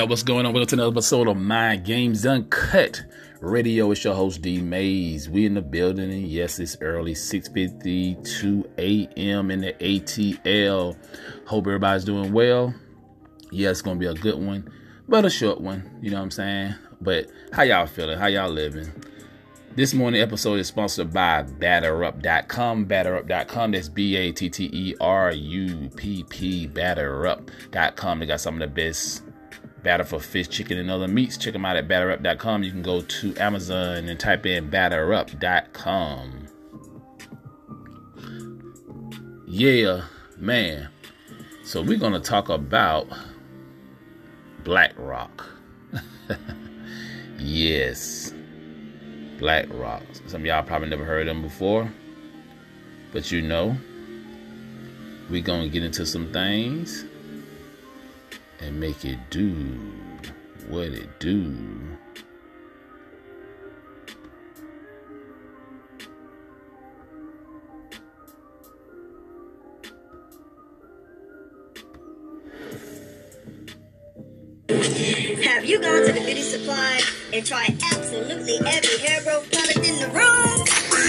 Y'all? What's going on? Welcome to another episode of Mind Games Uncut Radio. It's your host D Mayes. We in the building, and yes, it's early, 6:52 a.m. in the ATL. Hope everybody's doing well. Yeah, it's gonna be a good one, but a short one. You know what I'm saying? But how y'all feeling? How y'all living? This morning episode is sponsored by batterup.com. Batterup.com. That's B A T T E R U P P. Batterup.com. They got some of the best batter for fish, chicken, and other meats. Check them out at batterup.com. You can go to Amazon and type in batterup.com. Yeah, man. So we're going to talk about BlackRock. yes. BlackRock. Some y'all probably never heard them before. But you know, we're going to get into some things and make it do what it do. Have you gone to the beauty supply and tried absolutely every hair growth product in the room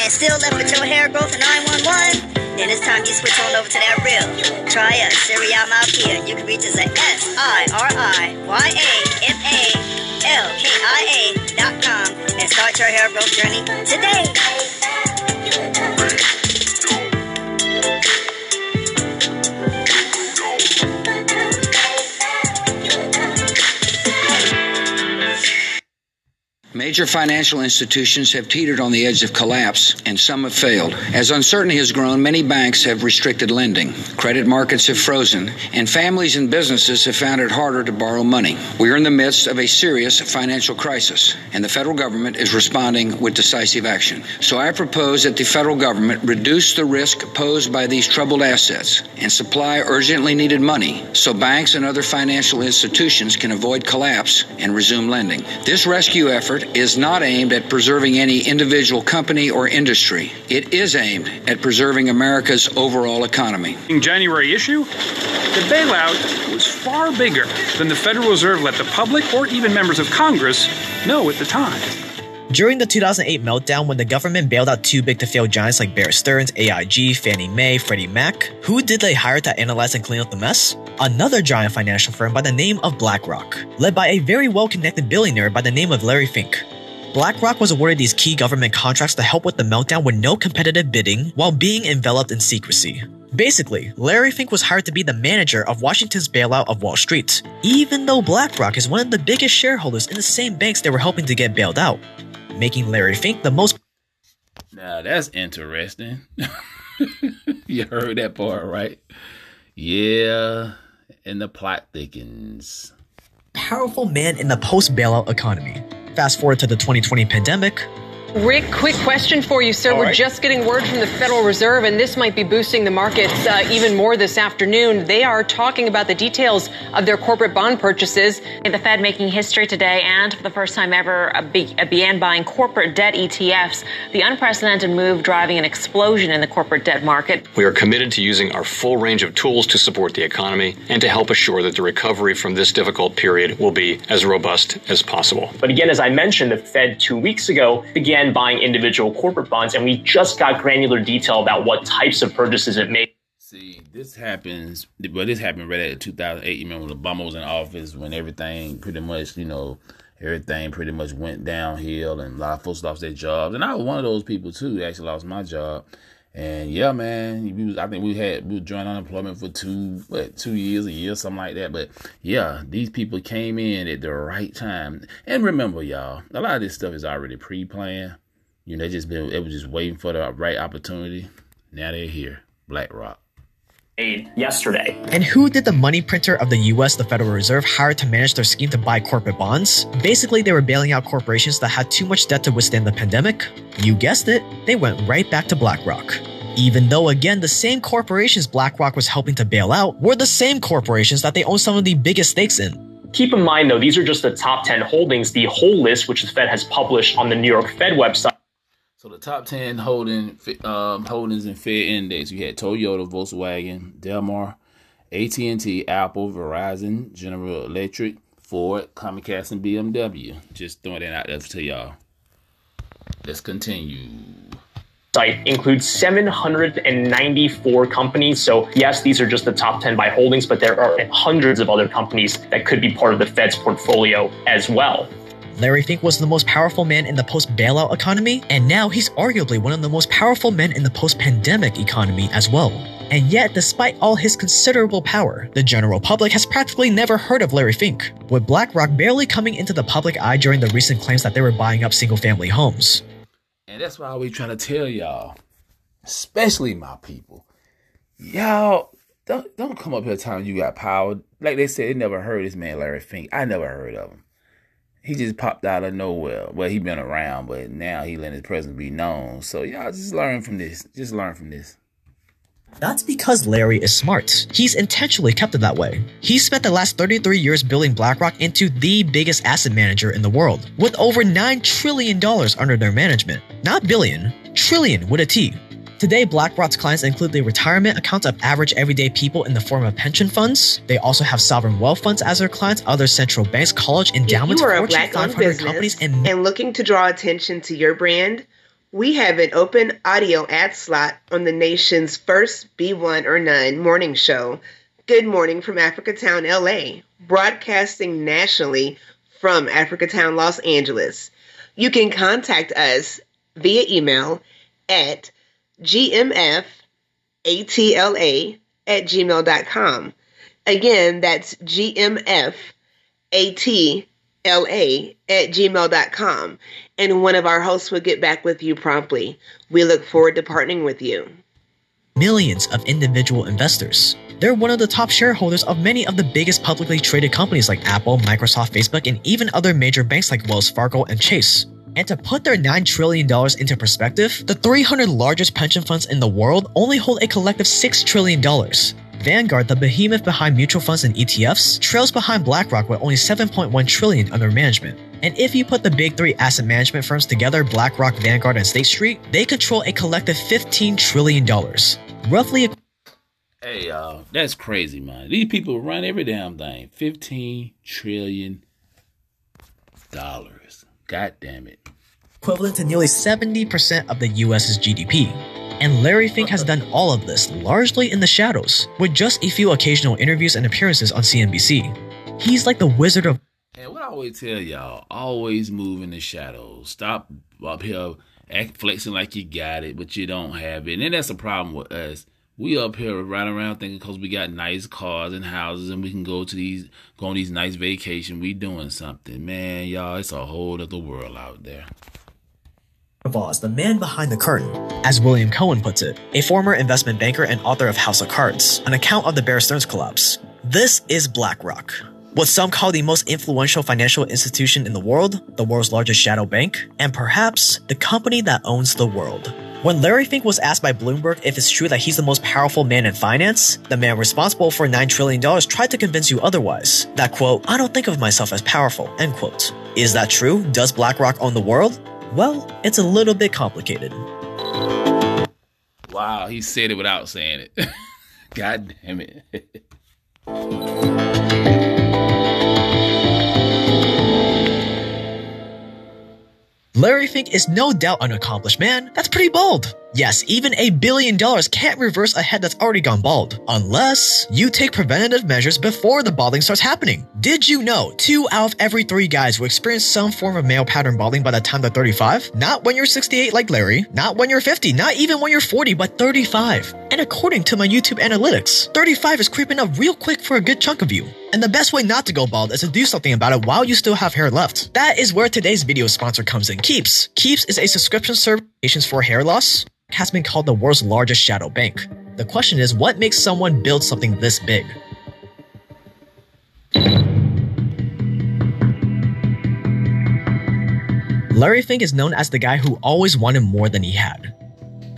and still left with your hair growth at 911? Then it's time you switch on over to that real. Try us, Siriya Malkia. You can reach us at S-I-R-I-Y-A-M-A-L-K-I-A dot com and start your hair growth journey today. Major financial institutions have teetered on the edge of collapse, and some have failed. As uncertainty has grown, many banks have restricted lending. Credit markets have frozen, and families and businesses have found it harder to borrow money. We are in the midst of a serious financial crisis, and the federal government is responding with decisive action. So I propose that the federal government reduce the risk posed by these troubled assets and supply urgently needed money so banks and other financial institutions can avoid collapse and resume lending. This rescue effort is not aimed at preserving any individual company or industry. It is aimed at preserving America's overall economy. In January issue, the bailout was far bigger than the Federal Reserve let the public or even members of Congress know at the time. During the 2008 meltdown, when the government bailed out too big to fail giants like Bear Stearns, AIG, Fannie Mae, Freddie Mac, who did they hire to analyze and clean up the mess? Another giant financial firm by the name of BlackRock, led by a very well connected billionaire by the name of Larry Fink. BlackRock was awarded these key government contracts to help with the meltdown with no competitive bidding while being enveloped in secrecy. Basically, Larry Fink was hired to be the manager of Washington's bailout of Wall Street, even though BlackRock is one of the biggest shareholders in the same banks they were helping to get bailed out making Larry Fink the most. Now that's interesting. you heard that part, right? Yeah, and the plot thickens. Powerful man in the post bailout economy. Fast forward to the 2020 pandemic, Rick, quick question for you, sir. All We're right. just getting word from the Federal Reserve, and this might be boosting the markets uh, even more this afternoon. They are talking about the details of their corporate bond purchases. The Fed making history today, and for the first time ever, uh, began buying corporate debt ETFs. The unprecedented move driving an explosion in the corporate debt market. We are committed to using our full range of tools to support the economy and to help assure that the recovery from this difficult period will be as robust as possible. But again, as I mentioned, the Fed two weeks ago began began buying individual corporate bonds, and we just got granular detail about what types of purchases it made. See, this happens, but this happened right at 2008. You remember when Obama was in office when everything pretty much, you know, everything pretty much went downhill and a lot of folks lost their jobs. And I was one of those people too. Actually lost my job. And yeah, man, we was, I think we had we were joint unemployment for two what two years, a year, something like that. But yeah, these people came in at the right time. And remember, y'all, a lot of this stuff is already pre-planned. You know, they just been it was just waiting for the right opportunity. Now they're here, BlackRock yesterday. And who did the money printer of the US, the Federal Reserve, hire to manage their scheme to buy corporate bonds? Basically, they were bailing out corporations that had too much debt to withstand the pandemic. You guessed it, they went right back to BlackRock. Even though, again, the same corporations BlackRock was helping to bail out were the same corporations that they own some of the biggest stakes in. Keep in mind, though, these are just the top 10 holdings. The whole list, which the Fed has published on the New York Fed website, so the top ten holding um, holdings in Fed Index, we had Toyota, Volkswagen, Daimler, AT and T, Apple, Verizon, General Electric, Ford, Comcast, and BMW. Just throwing that out there to y'all. Let's continue. Site includes 794 companies. So, yes, these are just the top 10 by holdings, but there are hundreds of other companies that could be part of the Fed's portfolio as well. Larry Fink was the most powerful man in the post bailout economy, and now he's arguably one of the most powerful men in the post pandemic economy as well. And yet, despite all his considerable power, the general public has practically never heard of Larry Fink, with BlackRock barely coming into the public eye during the recent claims that they were buying up single family homes. And that's why we're trying to tell y'all, especially my people, y'all don't don't come up here telling you got power. Like they said, they never heard this man Larry Fink. I never heard of him he just popped out of nowhere. Well, he been around, but now he let his presence be known. So y'all just learn from this. Just learn from this. That's because Larry is smart. He's intentionally kept it that way. He spent the last 33 years building BlackRock into the biggest asset manager in the world, with over $9 trillion under their management. Not billion, trillion with a T. Today, BlackRock's clients include the retirement accounts of average everyday people in the form of pension funds. They also have sovereign wealth funds as their clients, other central banks, college endowments, you are a and, and looking to draw attention to your brand, we have an open audio ad slot on the nation's first B1 or None morning show, Good Morning from Africatown, LA, broadcasting nationally from Africatown, Los Angeles. You can contact us via email at gmfatla at gmail.com. Again, that's gmfatla at gmail.com. And one of our hosts will get back with you promptly. We look forward to partnering with you. Millions of individual investors. They're one of the top shareholders of many of the biggest publicly traded companies like Apple, Microsoft, Facebook, and even other major banks like Wells Fargo and Chase. And to put their $9 trillion into perspective, the 300 largest pension funds in the world only hold a collective $6 trillion. Vanguard, the behemoth behind mutual funds and ETFs, trails behind BlackRock with only 7.1 trillion under management. And if you put the big three asset management firms together, BlackRock, Vanguard, and State Street, they control a collective $15 trillion. Roughly. Hey, y'all, that's crazy, man. These people run every damn thing. $15 trillion. God damn it. Equivalent to nearly 70% of the US's GDP. And Larry Fink has done all of this largely in the shadows, with just a few occasional interviews and appearances on CNBC. He's like the wizard of. And what I always tell y'all, always move in the shadows. Stop up here act flexing like you got it, but you don't have it. And that's a problem with us we up here running around thinking because we got nice cars and houses and we can go to these go on these nice vacation we doing something man y'all it's a whole other world out there Voss, the man behind the curtain, as William Cohan puts it, a former investment banker and author of House of Cards, an account of the Bear Stearns collapse. This is BlackRock, what some call the most influential financial institution in the world, the world's largest shadow bank, and perhaps the company that owns the world. When Larry Fink was asked by Bloomberg if it's true that he's the most powerful man in finance, the man responsible for $9 trillion tried to convince you otherwise. That quote, I don't think of myself as powerful, end quote. Is that true? Does BlackRock own the world? Well, it's a little bit complicated. Wow, he said it without saying it. God damn it. Larry Fink is no doubt an accomplished man. That's pretty bold. Yes, even a billion dollars can't reverse a head that's already gone bald, unless you take preventative measures before the balding starts happening. Did you know two out of every three guys will experience some form of male pattern balding by the time they're 35? Not when you're 68 like Larry, not when you're 50, not even when you're 40, but 35. And according to my YouTube analytics, 35 is creeping up real quick for a good chunk of you. And the best way not to go bald is to do something about it while you still have hair left. That is where today's video sponsor comes in. Keeps. Keeps is a subscription service for hair loss, has been called the world's largest shadow bank. The question is, what makes someone build something this big? Larry Fink is known as the guy who always wanted more than he had.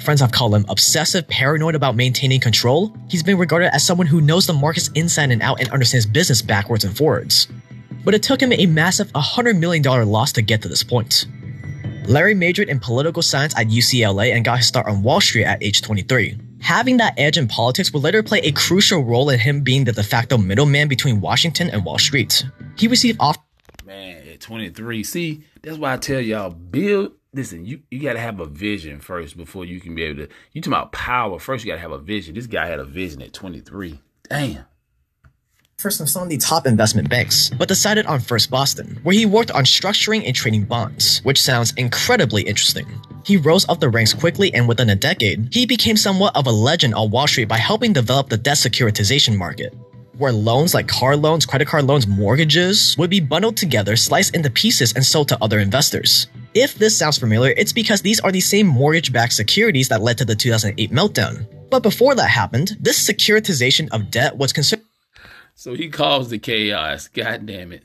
Friends have called him obsessive, paranoid about maintaining control. He's been regarded as someone who knows the markets inside and out and understands business backwards and forwards. But it took him a massive $100 million loss to get to this point. Larry majored in political science at UCLA and got his start on Wall Street at age 23. Having that edge in politics would later play a crucial role in him being the de facto middleman between Washington and Wall Street. He received off. Man, at 23, see, that's why I tell y'all, build. Listen, you, you got to have a vision first before you can be able to. You talking about power first? You got to have a vision. This guy had a vision at 23. Damn first of some of the top investment banks, but decided on First Boston, where he worked on structuring and trading bonds, which sounds incredibly interesting. He rose up the ranks quickly and within a decade, he became somewhat of a legend on Wall Street by helping develop the debt securitization market, where loans like car loans, credit card loans, mortgages would be bundled together, sliced into pieces, and sold to other investors. If this sounds familiar, it's because these are the same mortgage backed securities that led to the 2008 meltdown. But before that happened, this securitization of debt was considered so he caused the chaos. God damn it.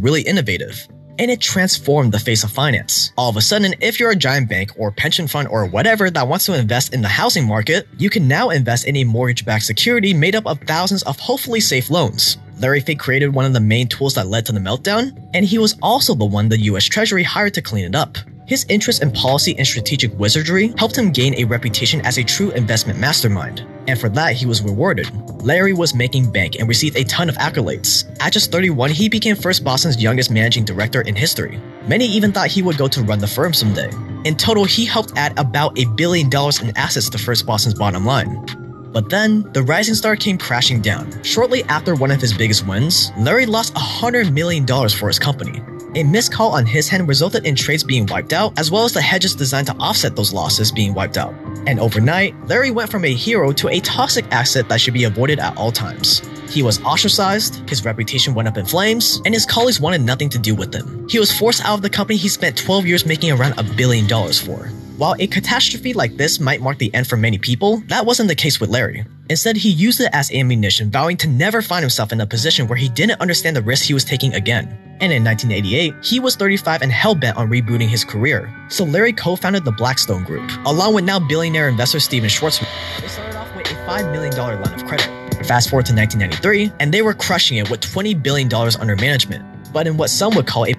Really innovative. And it transformed the face of finance. All of a sudden, if you're a giant bank or pension fund or whatever that wants to invest in the housing market, you can now invest in a mortgage backed security made up of thousands of hopefully safe loans. Larry Fink created one of the main tools that led to the meltdown, and he was also the one the US Treasury hired to clean it up. His interest in policy and strategic wizardry helped him gain a reputation as a true investment mastermind, and for that he was rewarded. Larry was making bank and received a ton of accolades. At just 31, he became First Boston's youngest managing director in history. Many even thought he would go to run the firm someday. In total, he helped add about a billion dollars in assets to First Boston's bottom line. But then, the rising star came crashing down. Shortly after one of his biggest wins, Larry lost $100 million for his company. A missed call on his hand resulted in trades being wiped out, as well as the hedges designed to offset those losses being wiped out. And overnight, Larry went from a hero to a toxic asset that should be avoided at all times. He was ostracized, his reputation went up in flames, and his colleagues wanted nothing to do with him. He was forced out of the company he spent 12 years making around a billion dollars for. While a catastrophe like this might mark the end for many people, that wasn't the case with Larry. Instead, he used it as ammunition, vowing to never find himself in a position where he didn't understand the risk he was taking again. And in 1988, he was 35 and hell bent on rebooting his career. So Larry co-founded the Blackstone Group, along with now billionaire investor Stephen Schwarzman. They started off with a $5 million line of credit. Fast forward to 1993, and they were crushing it with $20 billion under management. But in what some would call a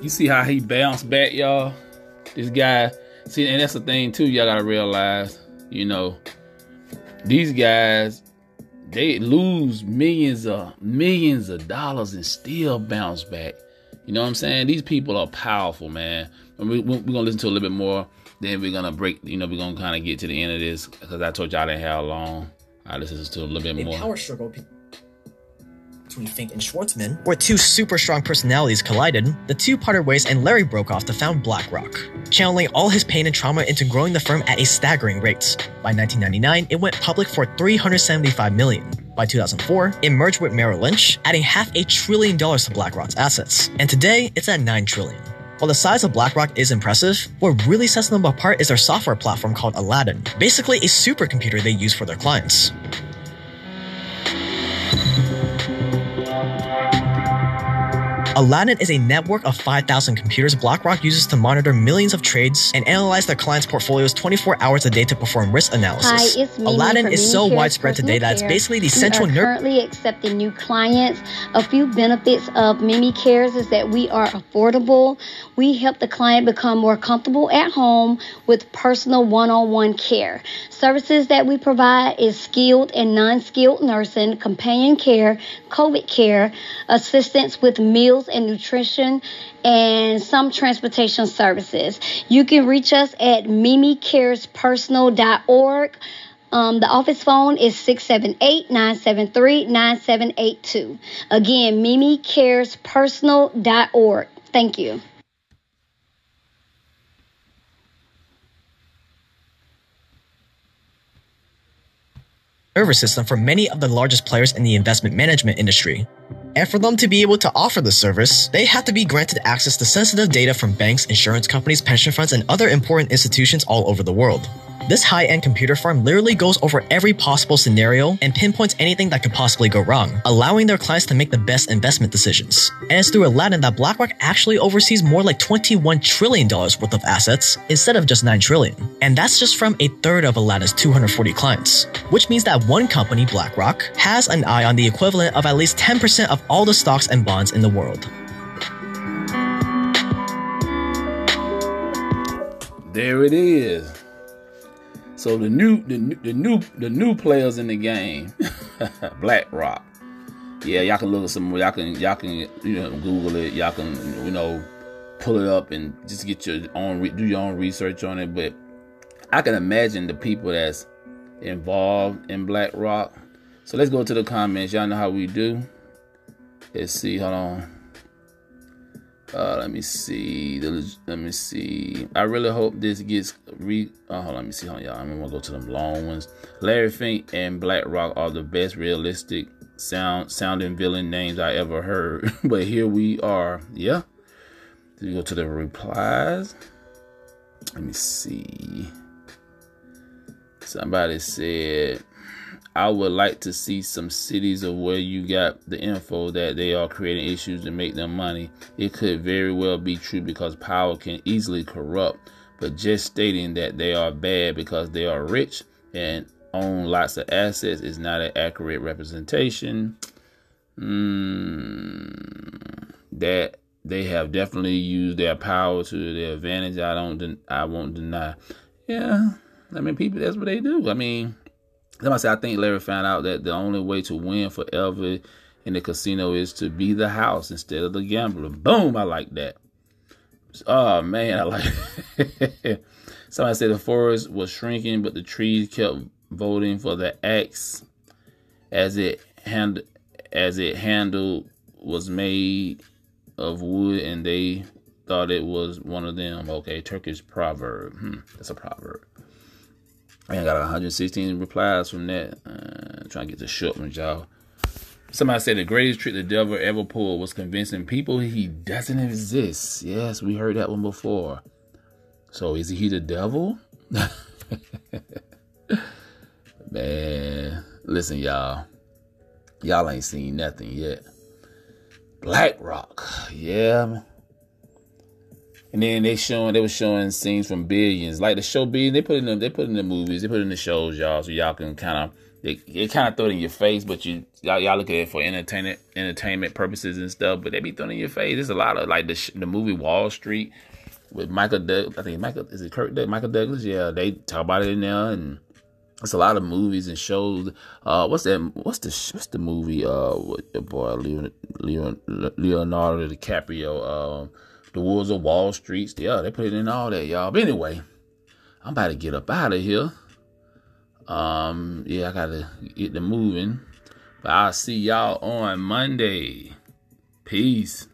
You see how he bounced back, y'all? This guy, see, and that's the thing too. Y'all gotta realize, you know, these guys, they lose millions of millions of dollars and still bounce back. You know what I'm saying? These people are powerful, man. And we, we're gonna listen to a little bit more. Then we're gonna break. You know, we're gonna kind of get to the end of this because I told y'all I didn't have long. I listen to a little bit more. Power struggle between Fink and Schwarzman, where two super strong personalities collided, the two parted ways and Larry broke off to found BlackRock, channeling all his pain and trauma into growing the firm at a staggering rate. By 1999, it went public for 375 million. By 2004, it merged with Merrill Lynch, adding half a trillion dollars to BlackRock's assets. And today, it's at 9 trillion. While the size of BlackRock is impressive, what really sets them apart is their software platform called Aladdin, basically a supercomputer they use for their clients. Aladdin is a network of 5,000 computers BlackRock uses to monitor millions of trades and analyze their clients' portfolios 24 hours a day to perform risk analysis. Hi, Aladdin is so widespread today that it's basically the we central are nerve. currently accepting new clients. A few benefits of Mimi Cares is that we are affordable. We help the client become more comfortable at home with personal one-on-one care. Services that we provide is skilled and non-skilled nursing, companion care, COVID care, assistance with meals and nutrition, and some transportation services. You can reach us at mimicarespersonal.org. Um, the office phone is 678-973-9782. Again, mimicarespersonal.org. Thank you. Service system for many of the largest players in the investment management industry. And for them to be able to offer the service, they have to be granted access to sensitive data from banks, insurance companies, pension funds, and other important institutions all over the world. This high-end computer farm literally goes over every possible scenario and pinpoints anything that could possibly go wrong, allowing their clients to make the best investment decisions. And it's through Aladdin that BlackRock actually oversees more like $21 trillion worth of assets instead of just 9 trillion. And that's just from a third of Aladdin's 240 clients. Which means that one company, BlackRock, has an eye on the equivalent of at least 10% of all the stocks and bonds in the world. There it is. So the new the, the new the new players in the game, BlackRock. Yeah, y'all can look at some. Y'all can y'all can you know Google it. Y'all can you know pull it up and just get your own do your own research on it. But I can imagine the people that's involved in BlackRock. So let's go to the comments. Y'all know how we do. Let's see. Hold on. Uh, let me see. Let me see. I really hope this gets re. Oh, hold on. Let me see. Hold on, y'all. I'm gonna go to them long ones. Larry Fink and BlackRock are the best realistic sound sounding villain names I ever heard. but here we are. Yeah. Let's go to the replies. Let me see. Somebody said I would like to see some cities of where you got the info that they are creating issues to make them money. It could very well be true because power can easily corrupt, but just stating that they are bad because they are rich and own lots of assets is not an accurate representation. Mm, that they have definitely used their power to their advantage. I don't. I won't deny. Yeah, I mean, people. That's what they do. I mean, Somebody say I think Larry found out that the only way to win forever in the casino is to be the house instead of the gambler. Boom! I like that. Oh man, I like. Somebody said the forest was shrinking, but the trees kept voting for the axe as it hand as it handled was made of wood, and they thought it was one of them. Okay, Turkish proverb. Hmm, that's a proverb. I got 116 replies from that. Uh, trying to get the short ones, y'all. Somebody said the greatest trick the devil ever pulled was convincing people he doesn't exist. Yes, we heard that one before. So is he the devil? Man, listen, y'all. Y'all ain't seen nothing yet. BlackRock, yeah. And then they showing they were showing scenes from Billions, like the show Billions. They put in the, they put in the movies, they put in the shows, y'all, so y'all can kind of they, they kind of throw it in your face, but you y'all, y'all look at it for entertainment entertainment purposes and stuff. But they be throwing in your face. There's a lot of like the the movie Wall Street with Michael Doug. I think Michael is it Kirk Doug, Michael Douglas. Yeah, they talk about it in there, and it's a lot of movies and shows. Uh, what's that? What's the what's the movie? Uh, with the boy Leonardo, Leonardo DiCaprio. Um, the Wolves of Wall Street. Yeah, they put it in all that, y'all. But anyway, I'm about to get up out of here. Um, yeah, I gotta get the moving. But I'll see y'all on Monday. Peace.